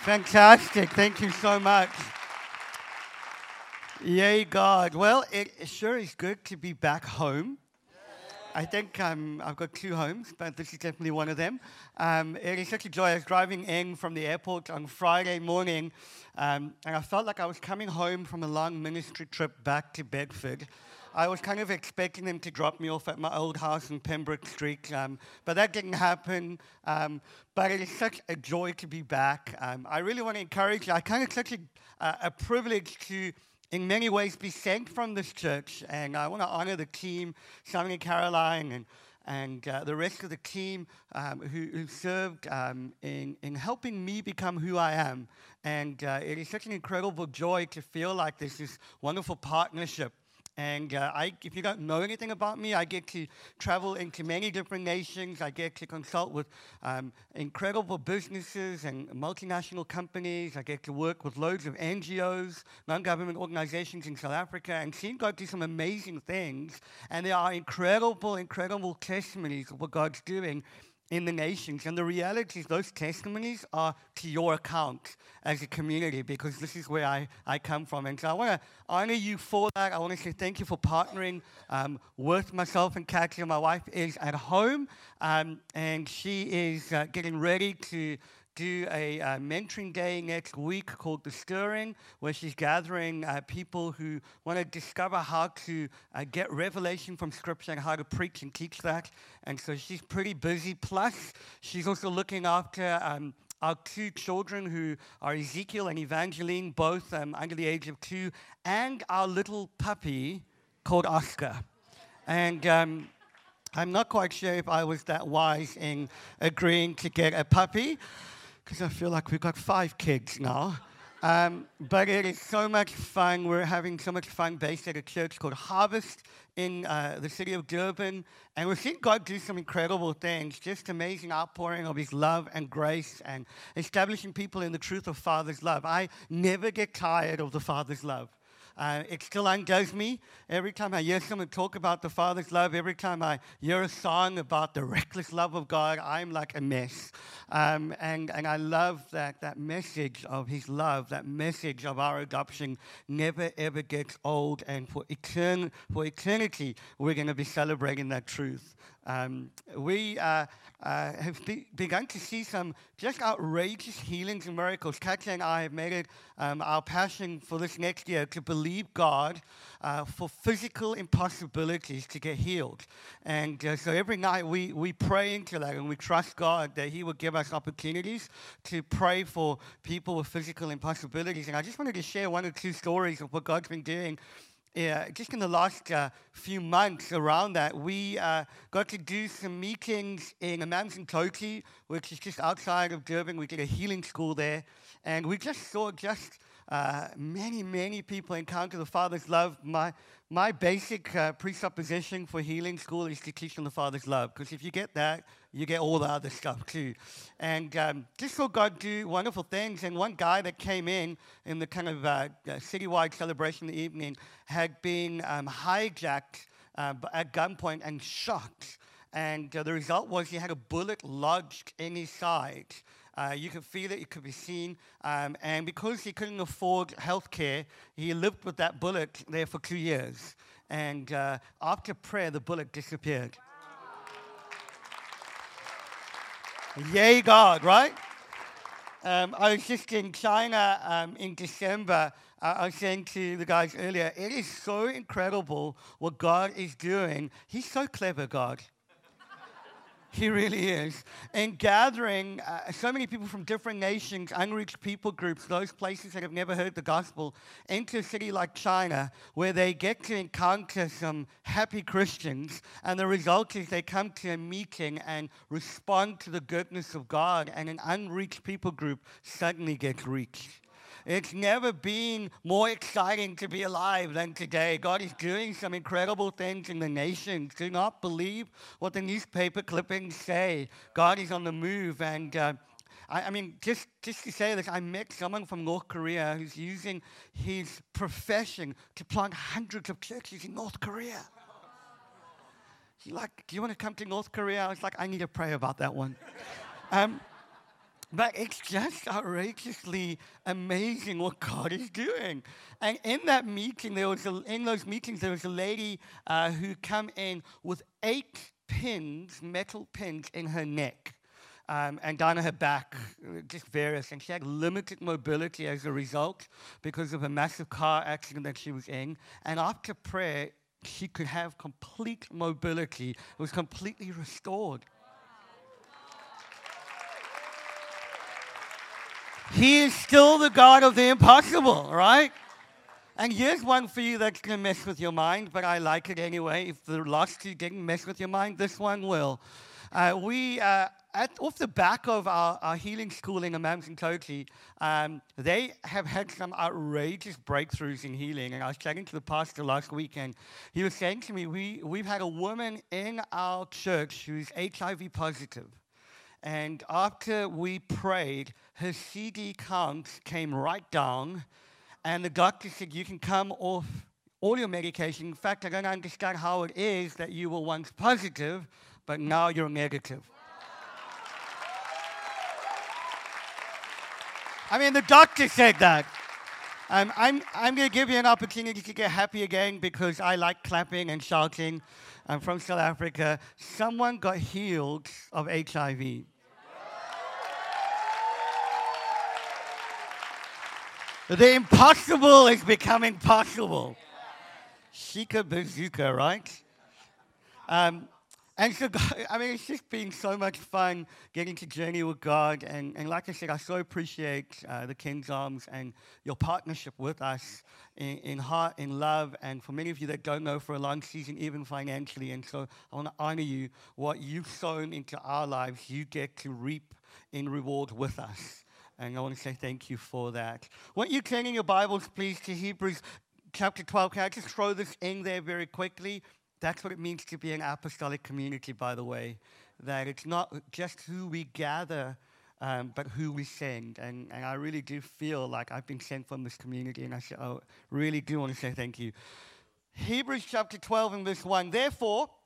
Fantastic. Thank you so much. Yay, God. Well, it sure is good to be back home. I think um, I've got two homes, but this is definitely one of them. Um, it is such a joy. I was driving in from the airport on Friday morning, um, and I felt like I was coming home from a long ministry trip back to Bedford. I was kind of expecting them to drop me off at my old house in Pembroke Street, um, but that didn't happen. Um, but it is such a joy to be back. Um, I really want to encourage you. I kind of such a, a privilege to in many ways be sent from this church, and I want to honor the team, Simon Caroline, and and uh, the rest of the team um, who, who, served um, in, in helping me become who I am. And uh, it is such an incredible joy to feel like this is wonderful partnership and uh, I, if you don't know anything about me, I get to travel into many different nations. I get to consult with um, incredible businesses and multinational companies. I get to work with loads of NGOs, non government organizations in South Africa, and seen God do some amazing things. And there are incredible, incredible testimonies of what God's doing in the nations. And the reality is, those testimonies are to your account as a community because this is where I, I come from. And so I want to honor you for that. I want to say thank you for partnering um, with myself and Katya. My wife is at home um, and she is uh, getting ready to do a uh, mentoring day next week called The Stirring, where she's gathering uh, people who want to discover how to uh, get revelation from Scripture and how to preach and teach that. And so she's pretty busy. Plus, she's also looking after. Um, our two children who are Ezekiel and Evangeline, both um, under the age of two, and our little puppy called Oscar. And um, I'm not quite sure if I was that wise in agreeing to get a puppy because I feel like we've got five kids now. Um, but it is so much fun. We're having so much fun based at a church called Harvest in uh, the city of Durban. And we're seeing God do some incredible things, just amazing outpouring of His love and grace and establishing people in the truth of Father's love. I never get tired of the Father's love. Uh, it still undoes me. Every time I hear someone talk about the Father's love, every time I hear a song about the reckless love of God, I'm like a mess. Um, and, and I love that, that message of His love, that message of our adoption never ever gets old. And for, etern- for eternity, we're going to be celebrating that truth. Um, we uh, uh, have be- begun to see some just outrageous healings and miracles. Katya and I have made it um, our passion for this next year to believe God uh, for physical impossibilities to get healed. And uh, so every night we, we pray into that and we trust God that He will give us opportunities to pray for people with physical impossibilities. And I just wanted to share one or two stories of what God's been doing yeah, just in the last uh, few months around that, we uh, got to do some meetings in Amanzimtoti, which is just outside of Durban. We did a healing school there, and we just saw just uh, many, many people encounter the Father's love. My, my basic uh, presupposition for healing school is to teach them the Father's love, because if you get that, you get all the other stuff too. And um, just saw God do wonderful things. And one guy that came in in the kind of uh, citywide celebration in the evening had been um, hijacked uh, at gunpoint and shot. And uh, the result was he had a bullet lodged in his side. Uh, you could feel it, it could be seen. Um, and because he couldn't afford health care, he lived with that bullet there for two years. And uh, after prayer, the bullet disappeared. Yay, God, right? Um, I was just in China um, in December. Uh, I was saying to the guys earlier, it is so incredible what God is doing. He's so clever, God. He really is. And gathering uh, so many people from different nations, unreached people groups, those places that have never heard the gospel, into a city like China, where they get to encounter some happy Christians. And the result is they come to a meeting and respond to the goodness of God, and an unreached people group suddenly gets reached. It's never been more exciting to be alive than today. God is doing some incredible things in the nations. Do not believe what the newspaper clippings say. God is on the move. And uh, I, mean, just, just to say this, I met someone from North Korea who's using his profession to plant hundreds of churches in North Korea. He's like, Do you want to come to North Korea? I was like, I need to pray about that one. Um, But it's just outrageously amazing what God is doing. And in that meeting, there was a, in those meetings, there was a lady uh, who come in with eight pins, metal pins in her neck. Um, and down her back, just various. And she had limited mobility as a result because of a massive car accident that she was in. And after prayer, she could have complete mobility. It was completely restored. He is still the God of the impossible, right? And here's one for you that's going to mess with your mind, but I like it anyway. If the last two didn't mess with your mind, this one will. Uh, we, uh, at, off the back of our, our healing school in Amanzimtoti, um, they have had some outrageous breakthroughs in healing. And I was chatting to the pastor last week, and he was saying to me, we, we've had a woman in our church who's HIV positive. And after we prayed, her CD counts came right down. And the doctor said, You can come off all your medication. In fact, I don't understand how it is that you were once positive, but now you're negative. I mean, the doctor said that. Um, I'm, I'm going to give you an opportunity to get happy again because I like clapping and shouting. I'm from South Africa. Someone got healed of HIV. The impossible is becoming possible. Shika bazooka, right? Um, and so, I mean, it's just been so much fun getting to journey with God. And, and like I said, I so appreciate uh, the King's Arms and your partnership with us in, in heart, in love. And for many of you that don't know, for a long season, even financially. And so I want to honor you. What you've sown into our lives, you get to reap in reward with us. And I want to say thank you for that. Won't you turn in your Bibles, please, to Hebrews chapter 12? Can I just throw this in there very quickly? That's what it means to be an apostolic community, by the way. That it's not just who we gather, um, but who we send. And, and I really do feel like I've been sent from this community, and I oh, really do want to say thank you. Hebrews chapter 12 and verse 1. Therefore,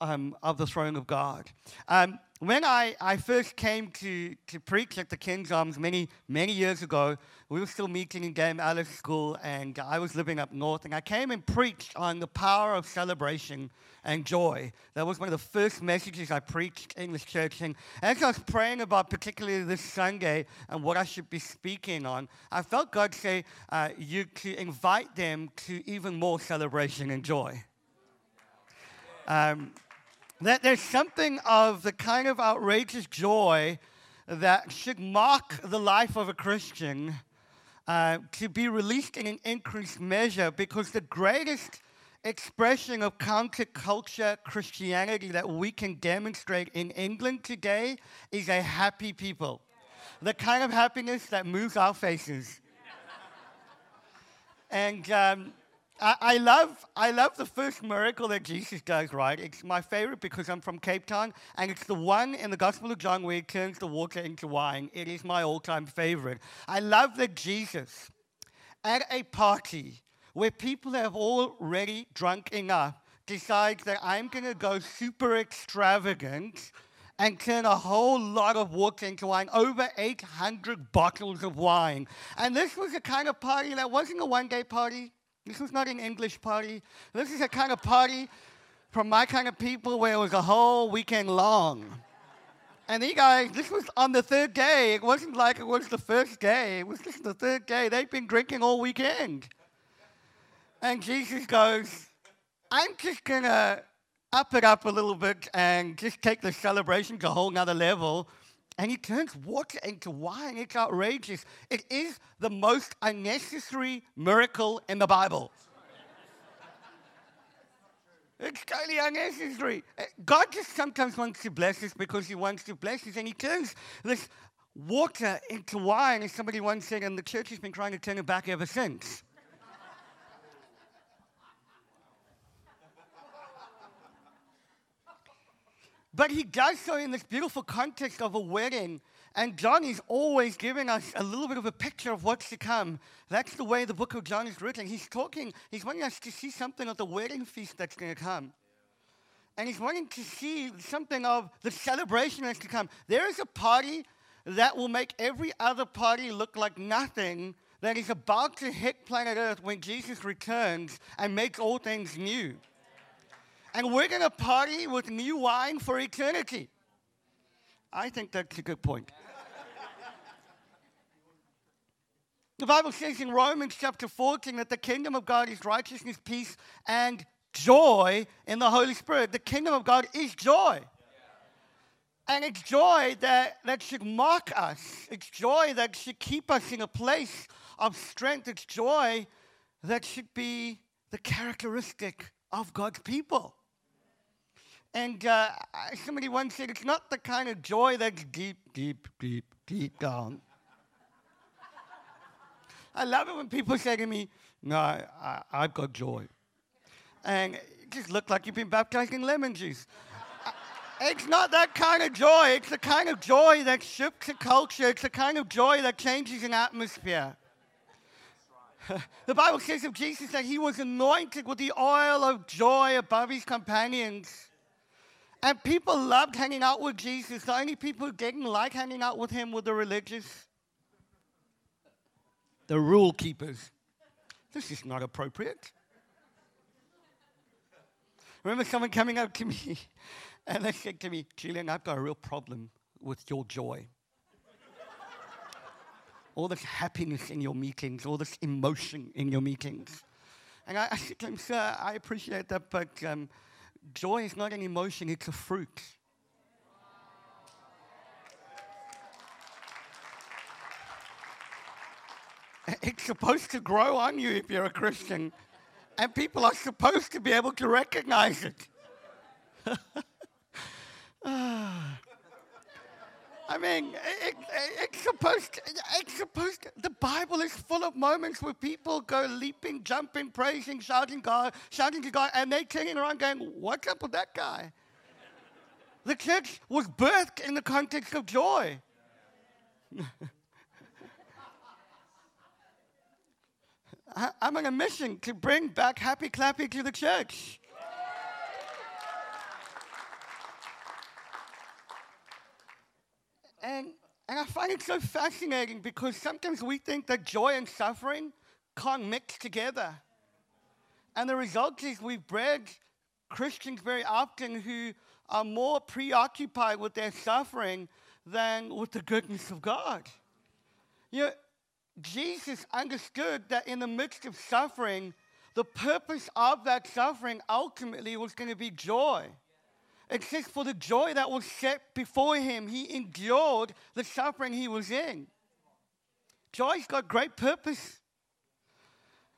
um, of the throne of God. Um, when I, I first came to, to preach at the King's Arms many, many years ago, we were still meeting in Game Alice School, and I was living up north, and I came and preached on the power of celebration and joy. That was one of the first messages I preached in this church. And as I was praying about particularly this Sunday and what I should be speaking on, I felt God say, uh, you to invite them to even more celebration and joy. Um, that there's something of the kind of outrageous joy that should mark the life of a Christian uh, to be released in an increased measure because the greatest expression of counterculture Christianity that we can demonstrate in England today is a happy people. The kind of happiness that moves our faces. and um, I, love, I love the first miracle that Jesus does, right? It's my favorite because I'm from Cape Town, and it's the one in the Gospel of John where he turns the water into wine. It is my all time favorite. I love that Jesus, at a party where people have already drunk enough, decides that I'm going to go super extravagant and turn a whole lot of water into wine, over 800 bottles of wine. And this was a kind of party that wasn't a one day party. This was not an English party. This is a kind of party from my kind of people where it was a whole weekend long. And these guys, this was on the third day. It wasn't like it was the first day. It was just the third day. They'd been drinking all weekend. And Jesus goes, I'm just going to up it up a little bit and just take the celebration to a whole nother level and he turns water into wine. It's outrageous. It is the most unnecessary miracle in the Bible. It's totally unnecessary. Uh, God just sometimes wants to bless us because He wants to bless us, and He turns this water into wine, as somebody once said, and the church has been trying to turn it back ever since. But he does so in this beautiful context of a wedding. And John is always giving us a little bit of a picture of what's to come. That's the way the book of John is written. He's talking, he's wanting us to see something of the wedding feast that's going to come and he's wanting to see something of the celebration that's to come. There is a party that will make every other party look like nothing that is about to hit planet Earth when Jesus returns and makes all things new. And we're going to party with new wine for eternity. I think that's a good point. the Bible says in Romans chapter 14 that the kingdom of God is righteousness, peace, and joy in the Holy Spirit. The kingdom of God is joy. And it's joy that, that should mark us. It's joy that should keep us in a place of strength. It's joy that should be the characteristic of God's people. And uh, somebody once said, it's not the kind of joy that's deep, deep, deep, deep down. I love it when people say to me, No, I, have got joy and it just looked like you've been baptized in lemon juice. It's not that kind of joy. It's the kind of joy that shifts a culture. It's the kind of joy that changes an atmosphere. the Bible says of Jesus that he was anointed with the oil of joy above his companions. And people loved hanging out with Jesus. The only people who didn't like hanging out with him were the religious, the rule keepers. This is not appropriate remember someone coming up to me and they said to me, Julian, I've got a real problem with your joy. all this happiness in your meetings, all this emotion in your meetings. And I, I said to him, Sir, I appreciate that, but um, joy is not an emotion, it's a fruit. It's supposed to grow on you if you're a Christian and people are supposed to be able to recognize it. Ah. I mean, it, it, it's supposed to, it's supposed to, the Bible is full of moments where people go leaping, jumping, praising, shouting God, shouting to God, and they're turning around going, what's up with that guy? The church was birthed in the context of joy. I'm on a mission to bring back Happy Clappy to the church. And, and I find it so fascinating because sometimes we think that joy and suffering can't mix together. And the result is we've bred Christians very often who are more preoccupied with their suffering than with the goodness of God. You know, Jesus understood that in the midst of suffering, the purpose of that suffering ultimately was going to be joy. It says, for the joy that was set before him, he endured the suffering he was in. Joy's got great purpose.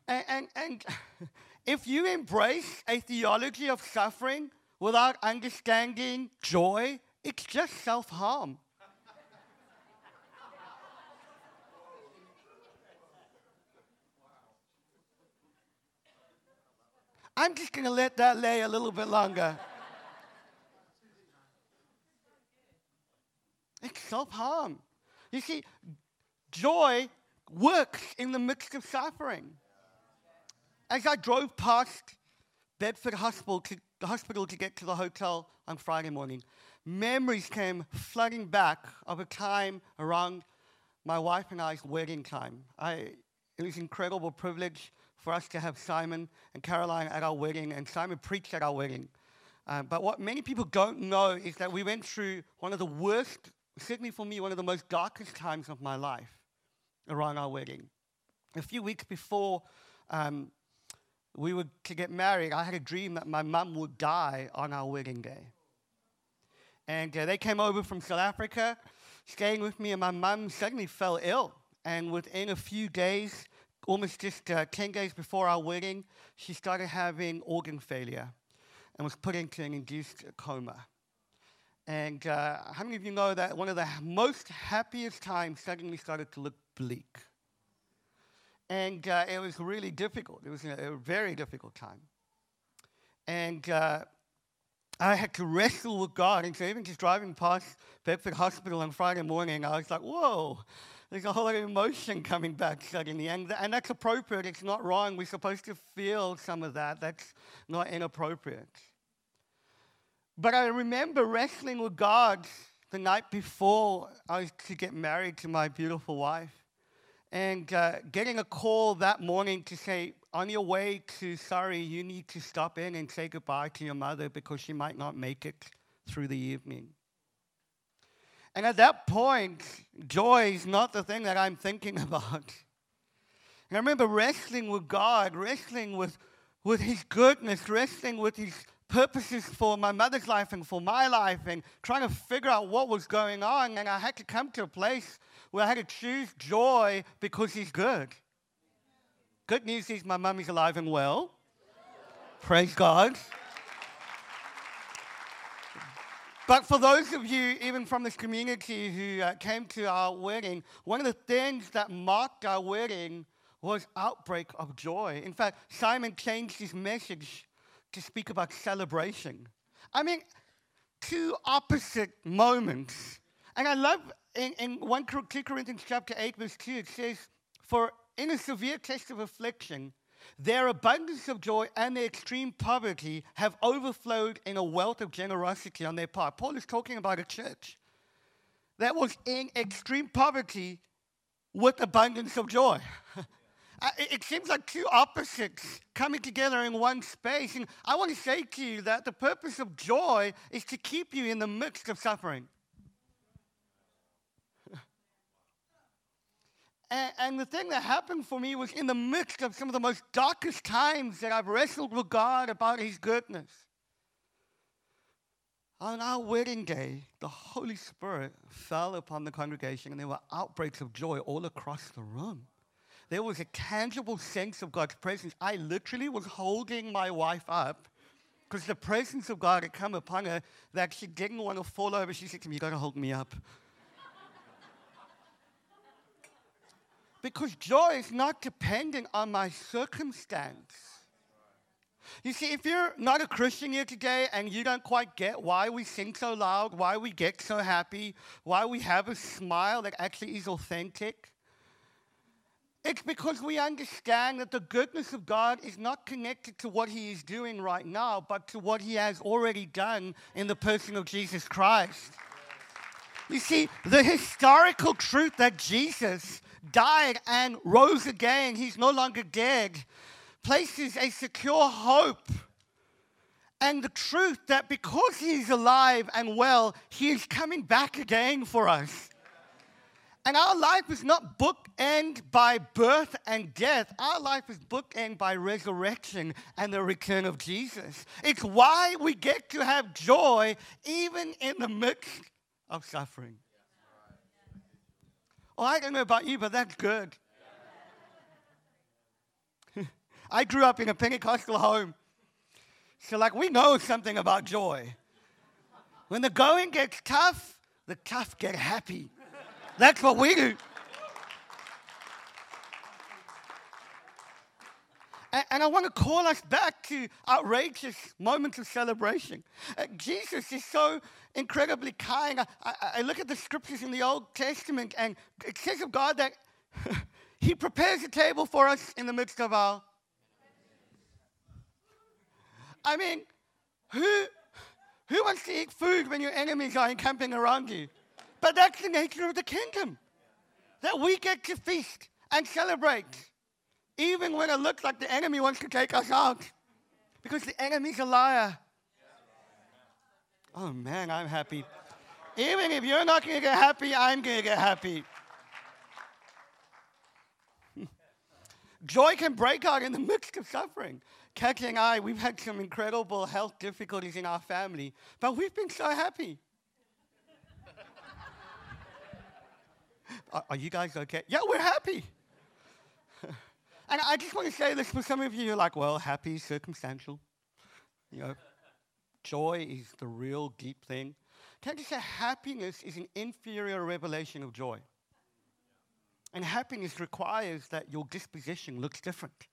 And, and, and if you embrace a theology of suffering without understanding joy, it's just self harm. I'm just going to let that lay a little bit longer. It's self harm. You see, joy works in the midst of suffering. As I drove past Bedford Hospital to, the hospital to get to the hotel on Friday morning, memories came flooding back of a time around my wife and I's wedding time. I, it was an incredible privilege for us to have Simon and Caroline at our wedding, and Simon preached at our wedding. Um, but what many people don't know is that we went through one of the worst, certainly for me, one of the most darkest times of my life around our wedding. A few weeks before um, we were to get married, I had a dream that my mum would die on our wedding day. And uh, they came over from South Africa, staying with me, and my mum suddenly fell ill. And within a few days, almost just uh, 10 days before our wedding, she started having organ failure and was put into an induced coma. And uh, how many of you know that one of the most happiest times suddenly started to look bleak? And uh, it was really difficult. It was a, a very difficult time. And uh, I had to wrestle with God. And so even just driving past Bedford Hospital on Friday morning, I was like, whoa, there's a whole lot of emotion coming back suddenly. And, and that's appropriate. It's not wrong. We're supposed to feel some of that. That's not inappropriate. But I remember wrestling with God the night before I was to get married to my beautiful wife. And uh, getting a call that morning to say, on your way to Surrey, you need to stop in and say goodbye to your mother because she might not make it through the evening. And at that point, joy is not the thing that I'm thinking about. And I remember wrestling with God, wrestling with, with His goodness, wrestling with His purposes for my mother's life and for my life and trying to figure out what was going on. And I had to come to a place where I had to choose joy because he's good. Good news is my mum is alive and well. Praise God. But for those of you, even from this community who uh, came to our wedding, one of the things that marked our wedding was outbreak of joy. In fact, Simon changed his message to speak about celebration. I mean, two opposite moments. And I love in, in 1 Corinthians chapter 8, verse 2, it says, For in a severe test of affliction, their abundance of joy and their extreme poverty have overflowed in a wealth of generosity on their part. Paul is talking about a church that was in extreme poverty with abundance of joy. it seems like two opposites coming together in one space. And I want to say to you that the purpose of joy is to keep you in the midst of suffering. And, and, the thing that happened for me was in the midst of some of the most darkest times that I've wrestled with God about His goodness. On our wedding day, the Holy Spirit fell upon the congregation, and there were outbreaks of joy all across the room there was a tangible sense of God's presence. I literally was holding my wife up because the presence of God had come upon her that she didn't want to fall over. She said to me, You got to hold me up. because joy is not dependent on my circumstance. You see, if you're not a Christian here today and you don't quite get why we sing so loud, why we get so happy, why we have a smile that actually is authentic, it's because we understand that the goodness of God is not connected to what He is doing right now, but to what He has already done in the person of Jesus Christ. You see, the historical truth that Jesus died and rose again, He's no longer dead, places a secure hope. And the truth that because He's alive and well, He is coming back again for us. And our life is not bookend by birth and death. Our life is bookend by resurrection and the return of Jesus. It's why we get to have joy even in the midst of suffering. Oh, I don't know about you, but that's good. I grew up in a Pentecostal home. So, like, we know something about joy. When the going gets tough, the tough get happy. That's what we do. And, I want to call us back to outrageous moments of celebration. Uh, Jesus is so incredibly kind. I, I look at the scriptures in the Old Testament, and it says of God that He prepares a table for us in the midst of our. I mean, who, who wants to eat food when your enemies are encamping around you? But that's the nature of the kingdom that we get to feast and celebrate, even when it looks like the enemy wants to take us out, because the enemy's a liar. Oh man, I'm happy. Even if you're not going to get happy, I'm going to get happy. Joy can break out in the midst of suffering. Kathy and I, we've had some incredible health difficulties in our family, but we've been so happy. Are, you guys okay? Yeah, we're happy. and I just want to say this for some of you, you're like, well, happy is circumstantial. You know, joy is the real deep thing. Can I just say happiness is an inferior revelation of joy? And happiness requires that your disposition looks different.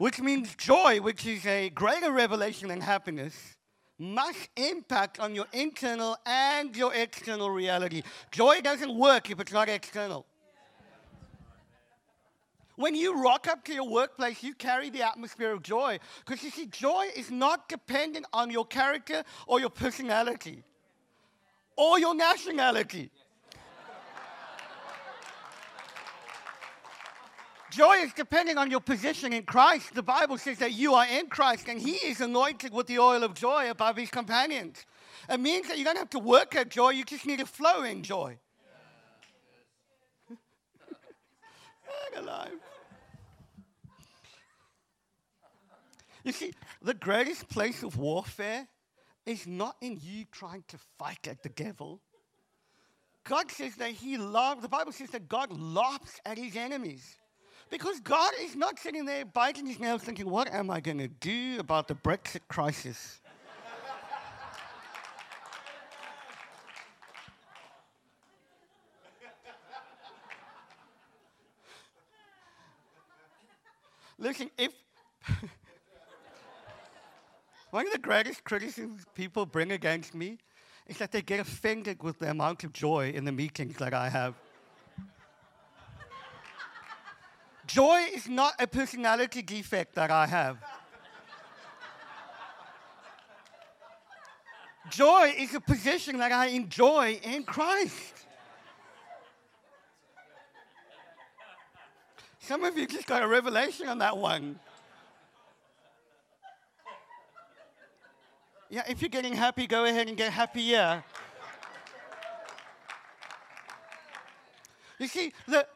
which means joy, which is a greater revelation than happiness, must impact on your internal and your external reality. Joy doesn't work if it's not external. When you rock up to your workplace, you carry the atmosphere of joy. Because you see, joy is not dependent on your character or your personality or your nationality. Joy is depending on your position in Christ. The Bible says that you are in Christ and He is anointed with the oil of joy above His companions. It means that you don't have to work at joy, you just need to flow in joy. alive. You see, the greatest place of warfare is not in you trying to fight at the devil. God says that He loves, the Bible says that God laughs at His enemies. Because God is not sitting there biting his nails thinking, what am I going to do about the Brexit crisis? Listen, if one of the greatest criticisms people bring against me is that they get offended with the amount of joy in the meetings that I have. Joy is not a personality defect that I have. Joy is a position that I enjoy in Christ. Some of you just got a revelation on that one. Yeah, if you're getting happy, go ahead and get happy, yeah. You see, the,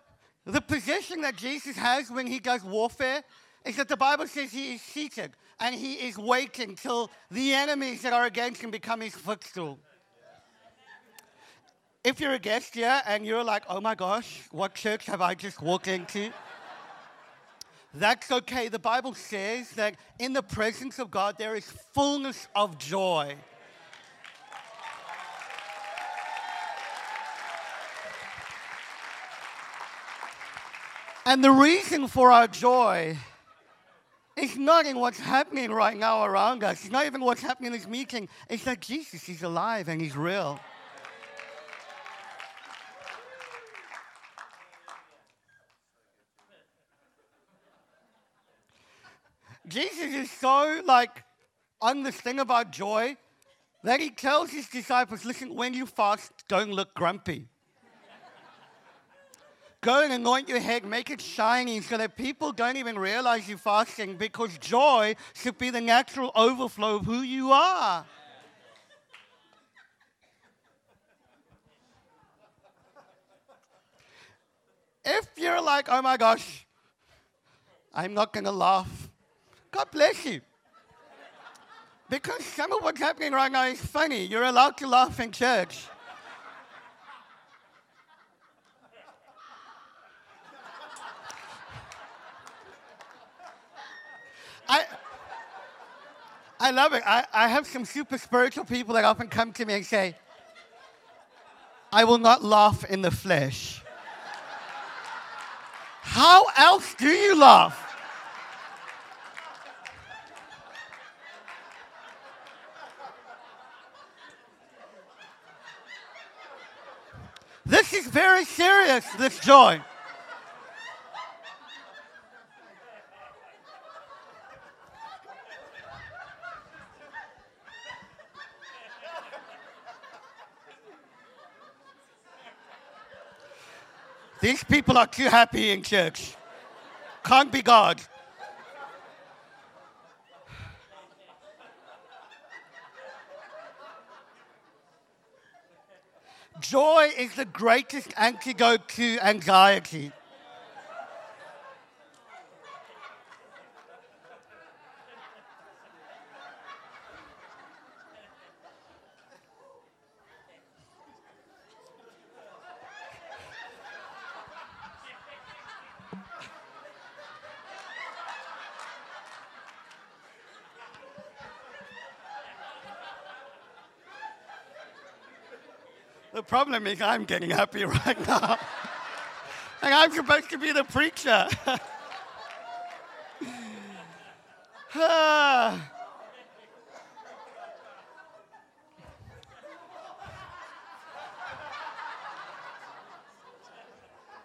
the position that Jesus has when he does warfare is that the Bible says he is seated and he is waiting till the enemies that are against him become his footstool. If you're a guest here and you're like, oh my gosh, what church have I just walked into? That's okay. The Bible says that in the presence of God there is fullness of joy. And the reason for our joy is not in what's happening right now around us. It's not even what's happening in this meeting. It's that Jesus is alive and he's real. Jesus is so like on this thing about joy that he tells his disciples, listen, when you fast, don't look grumpy. Go and anoint your head, make it shiny so that people don't even realize you're fasting because joy should be the natural overflow of who you are. If you're like, oh my gosh, I'm not going to laugh, God bless you. Because some of what's happening right now is funny. You're allowed to laugh in church. I, I love it. I, I have some super spiritual people that often come to me and say, I will not laugh in the flesh. How else do you laugh? This is very serious, this joy. These people are too happy in church. Can't be God. Joy is the greatest antidote to anxiety. Problem is I'm getting happy right now. and I'm supposed to be the preacher.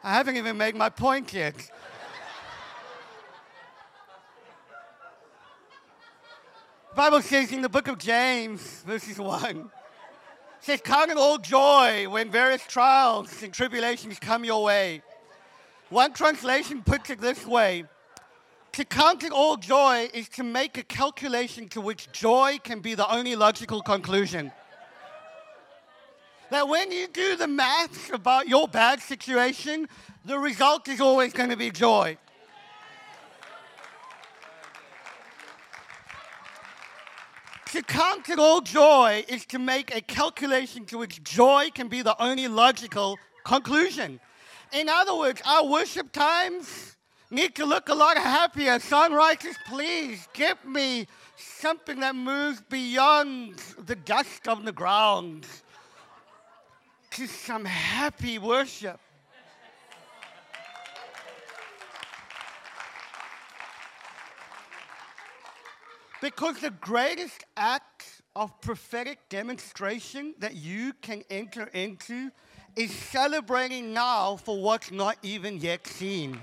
I haven't even made my point yet. Bible says in the book of James, verses 1, says, Count it all joy when various trials and tribulations come your way. One translation puts it this way To count it all joy is to make a calculation to which joy can be the only logical conclusion that when you do the maths about your bad situation, the result is always going to be joy. To it all joy is to make a calculation to which joy can be the only logical conclusion. In other words, our worship times need to look a lot happier. Songwriters, please give me something that moves beyond the dust on the ground to some happy worship. Because the greatest act of prophetic demonstration that you can enter into is celebrating now for what's not even yet seen.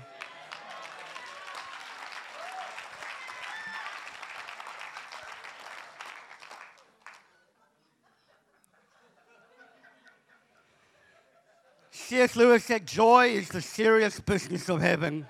C.S. Lewis said, Joy is the serious business of heaven.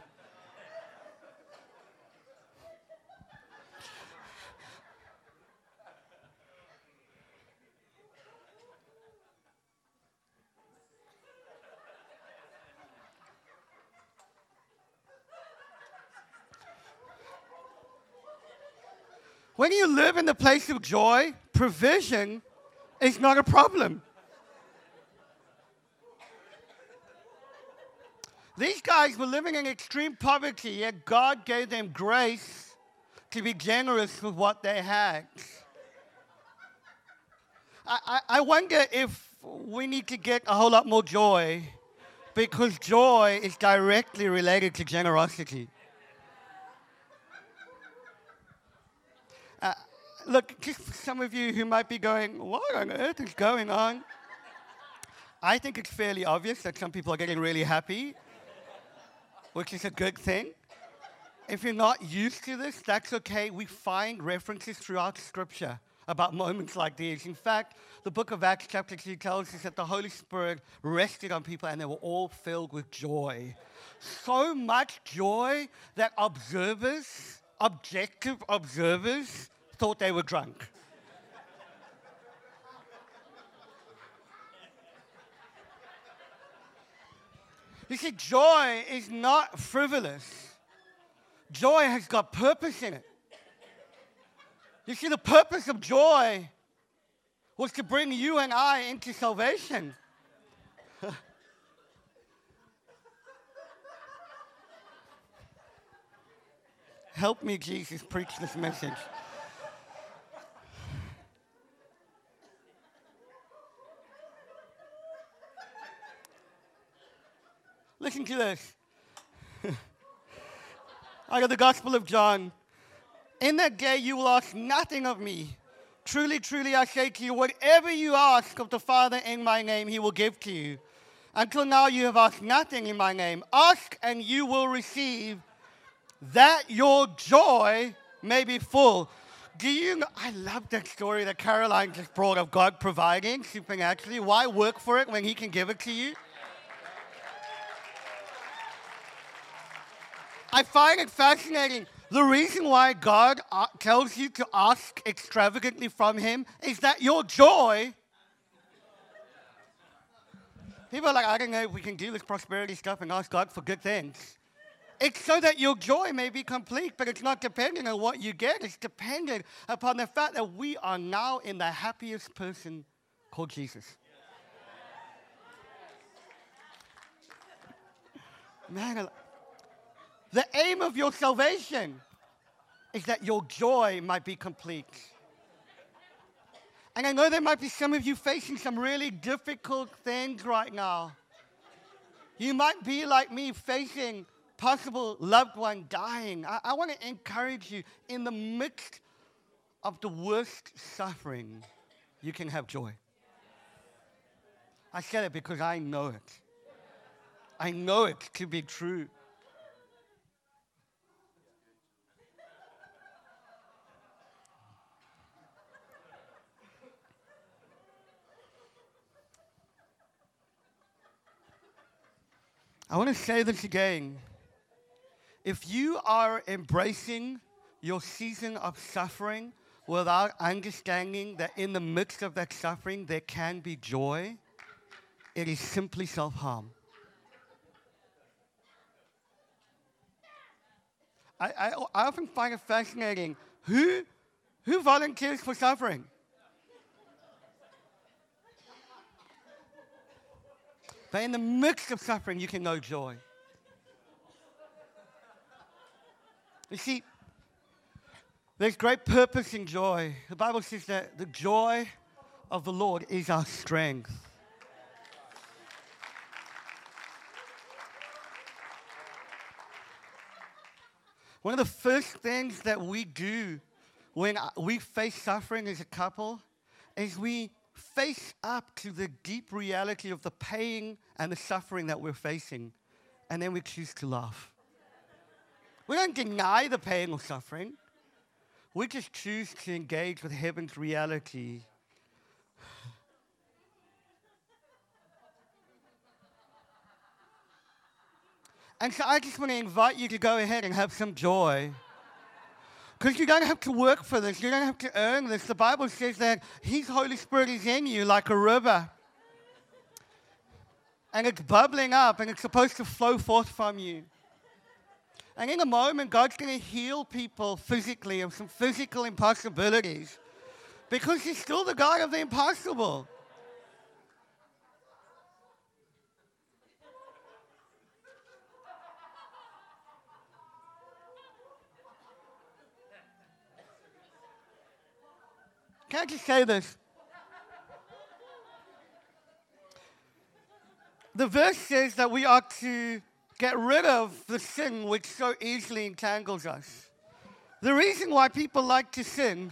When you live in the place of joy, provision is not a problem. These guys were living in extreme poverty, yet God gave them grace to be generous with what they had. I, I, I wonder if we need to get a whole lot more joy because joy is directly related to generosity. Look, just some of you who might be going, what on earth is going on? I think it's fairly obvious that some people are getting really happy which is a good thing. If you're not used to this, that's okay. We find references throughout Scripture about moments like these. In fact, the book of Acts, chapter 2, tells us that the Holy Spirit rested on people and they were all filled with joy. So much joy that observers, objective observers, thought they were drunk. You see, joy is not frivolous. Joy has got purpose in it. You see, the purpose of joy was to bring you and I into salvation. Help me, Jesus, preach this message. Listen to this. I got the Gospel of John. In that day you will ask nothing of me. Truly, truly, I say to you, whatever you ask of the Father in my name, he will give to you. Until now you have asked nothing in my name. Ask and you will receive, that your joy may be full. Do you know, I love that story that Caroline just brought of God providing supernaturally. Why work for it when he can give it to you? I find it fascinating. The reason why God uh, tells you to ask extravagantly from Him is that your joy. People are like, I don't know if we can do this prosperity stuff and ask God for good things. It's so that your joy may be complete, but it's not dependent on what you get. It's dependent upon the fact that we are now in the happiest person called Jesus. Man, the aim of your salvation is that your joy might be complete. And I know there might be some of you facing some really difficult things right now. You might be like me facing possible loved one dying. I, I want to encourage you in the midst of the worst suffering, you can have joy. I said it because I know it. I know it to be true. I want to say this again. If you are embracing your season of suffering without understanding that in the midst of that suffering there can be joy, it is simply self harm. I, I, I often find it fascinating who, who volunteers for suffering? But in the midst of suffering, you can know joy. You see, there's great purpose in joy. The Bible says that the joy of the Lord is our strength. One of the first things that we do when we face suffering as a couple is we face up to the deep reality of the pain and the suffering that we're facing, and then we choose to laugh. We don't deny the pain or suffering. We just choose to engage with heaven's reality. And so I just want to invite you to go ahead and have some joy. Because you don't have to work for this. You don't have to earn this. The Bible says that His Holy Spirit is in you like a river. And it's bubbling up and it's supposed to flow forth from you. And in a moment, God's going to heal people physically of some physical impossibilities because He's still the God of the impossible. Can I just say this? The verse says that we are to get rid of the sin which so easily entangles us. The reason why people like to sin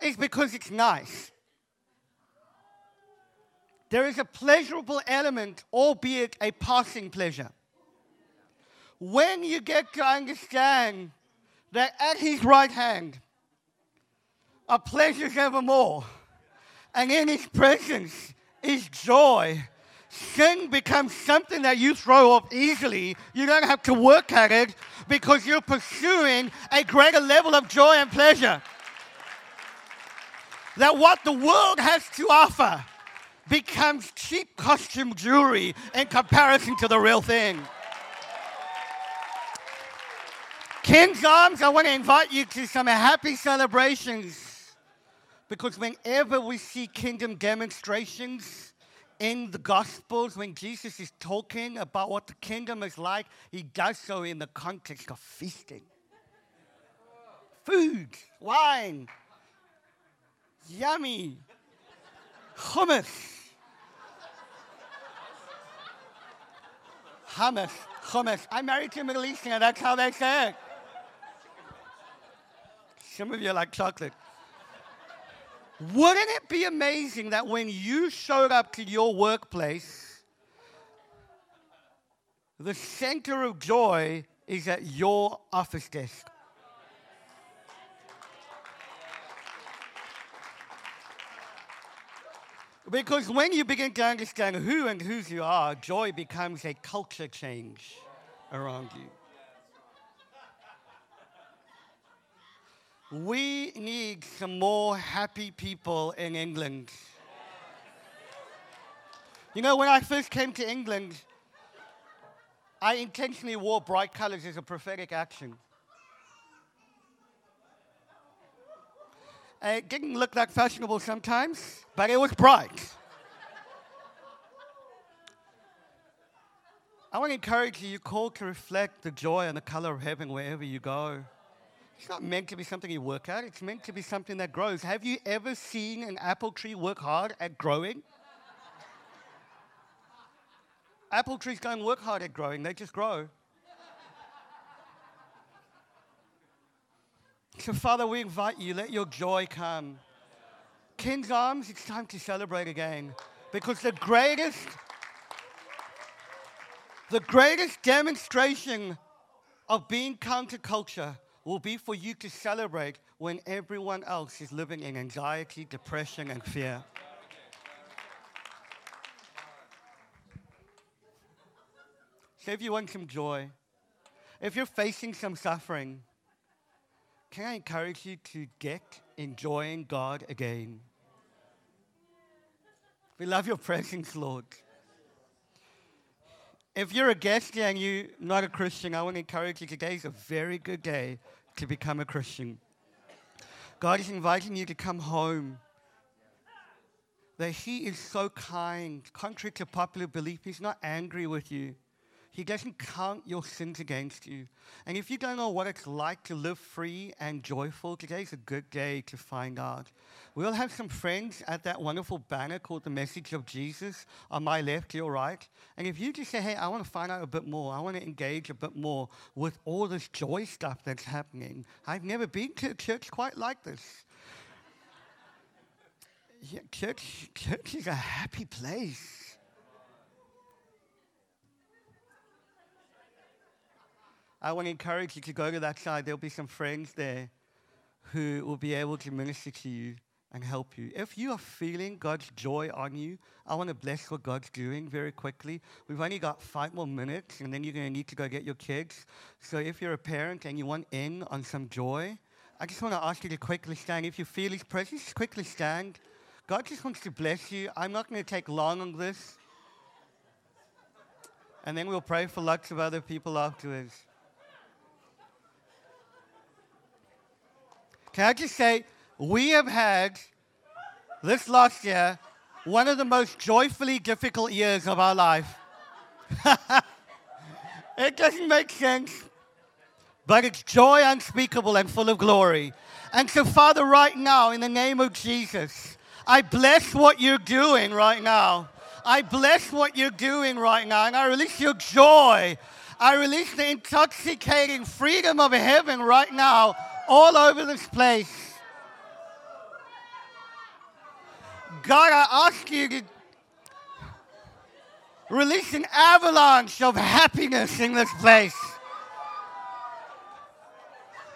is because it's nice. There is a pleasurable element, albeit a passing pleasure. When you get to understand that at his right hand are pleasures evermore, and in his presence is joy sin becomes something that you throw off easily. You don't have to work at it because you're pursuing a greater level of joy and pleasure. That what the world has to offer becomes cheap costume jewelry in comparison to the real thing. King's Arms, I want to invite you to some happy celebrations because whenever we see kingdom demonstrations, in the Gospels, when Jesus is talking about what the kingdom is like, he does so in the context of feasting. Food, wine, yummy, hummus. Hummus, hummus. I'm married to a Middle Eastern, that's how they say it. Some of you like chocolate. Wouldn't it be amazing that when you showed up to your workplace, the center of joy is at your office desk? Because when you begin to understand who and whose you are, joy becomes a culture change around you. We need some more happy people in England. You know, when I first came to England, I intentionally wore bright colors as a prophetic action. Uh, it didn't look that fashionable sometimes, but it was bright. I want to encourage you, you're called to reflect the joy and the color of heaven wherever you go. It's not meant to be something you work at, it's meant to be something that grows. Have you ever seen an apple tree work hard at growing? apple trees don't work hard at growing, they just grow. So, Father, we invite you, let your joy come. King's Arms, it's time to celebrate again because the greatest, the greatest demonstration of being counterculture will be for you to celebrate when everyone else is living in anxiety, depression, and fear. So, if you want some joy, if you're facing some suffering, can I encourage you to get enjoying God again? We love your presence, Lord. If you're a guest here and you're not a Christian, I want to encourage you today is a very good day to become a Christian. God is inviting you to come home. That He is so kind. Contrary to popular belief, He's not angry with you. He doesn't count your sins against you. And if you don't know what it's like to live free and joyful, today's a good day to find out. We'll have some friends at that wonderful banner called The Message of Jesus on my left, your right. And if you just say, hey, I want to find out a bit more, I want to engage a bit more with all this joy stuff that's happening. I've never been to a church quite like this. Yeah, church, church is a happy place. I want to encourage you to go to that side. There'll be some friends there who will be able to minister to you and help you. If you are feeling God's joy on you, I want to bless what God's doing very quickly. We've only got five more minutes, and then you're going to need to go get your kids. So if you're a parent and you want in on some joy, I just want to ask you to quickly stand. If you feel His presence, quickly stand. God just wants to bless you. I'm not going to take long on this. And then we'll pray for lots of other people afterwards. Can I just say, we have had this last year one of the most joyfully difficult years of our life. it doesn't make sense, but it's joy unspeakable and full of glory. And so, Father, right now, in the name of Jesus, I bless what you're doing right now. I bless what you're doing right now, and I release your joy. I release the intoxicating freedom of heaven right now all over this place. God, I ask you to release an avalanche of happiness in this place.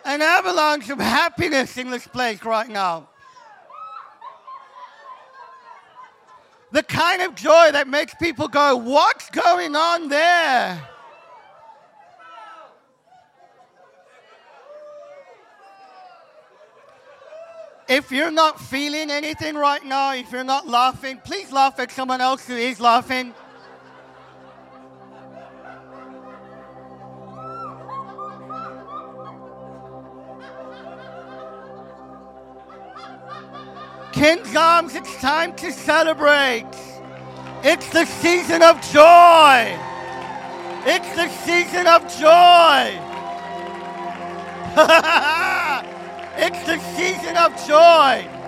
An avalanche of happiness in this place right now. The kind of joy that makes people go, What's going on there? If you're not feeling anything right now, if you're not laughing, please laugh at someone else who is laughing. King's Arms, it's time to celebrate. It's the season of joy. It's the season of joy. It's the season of joy.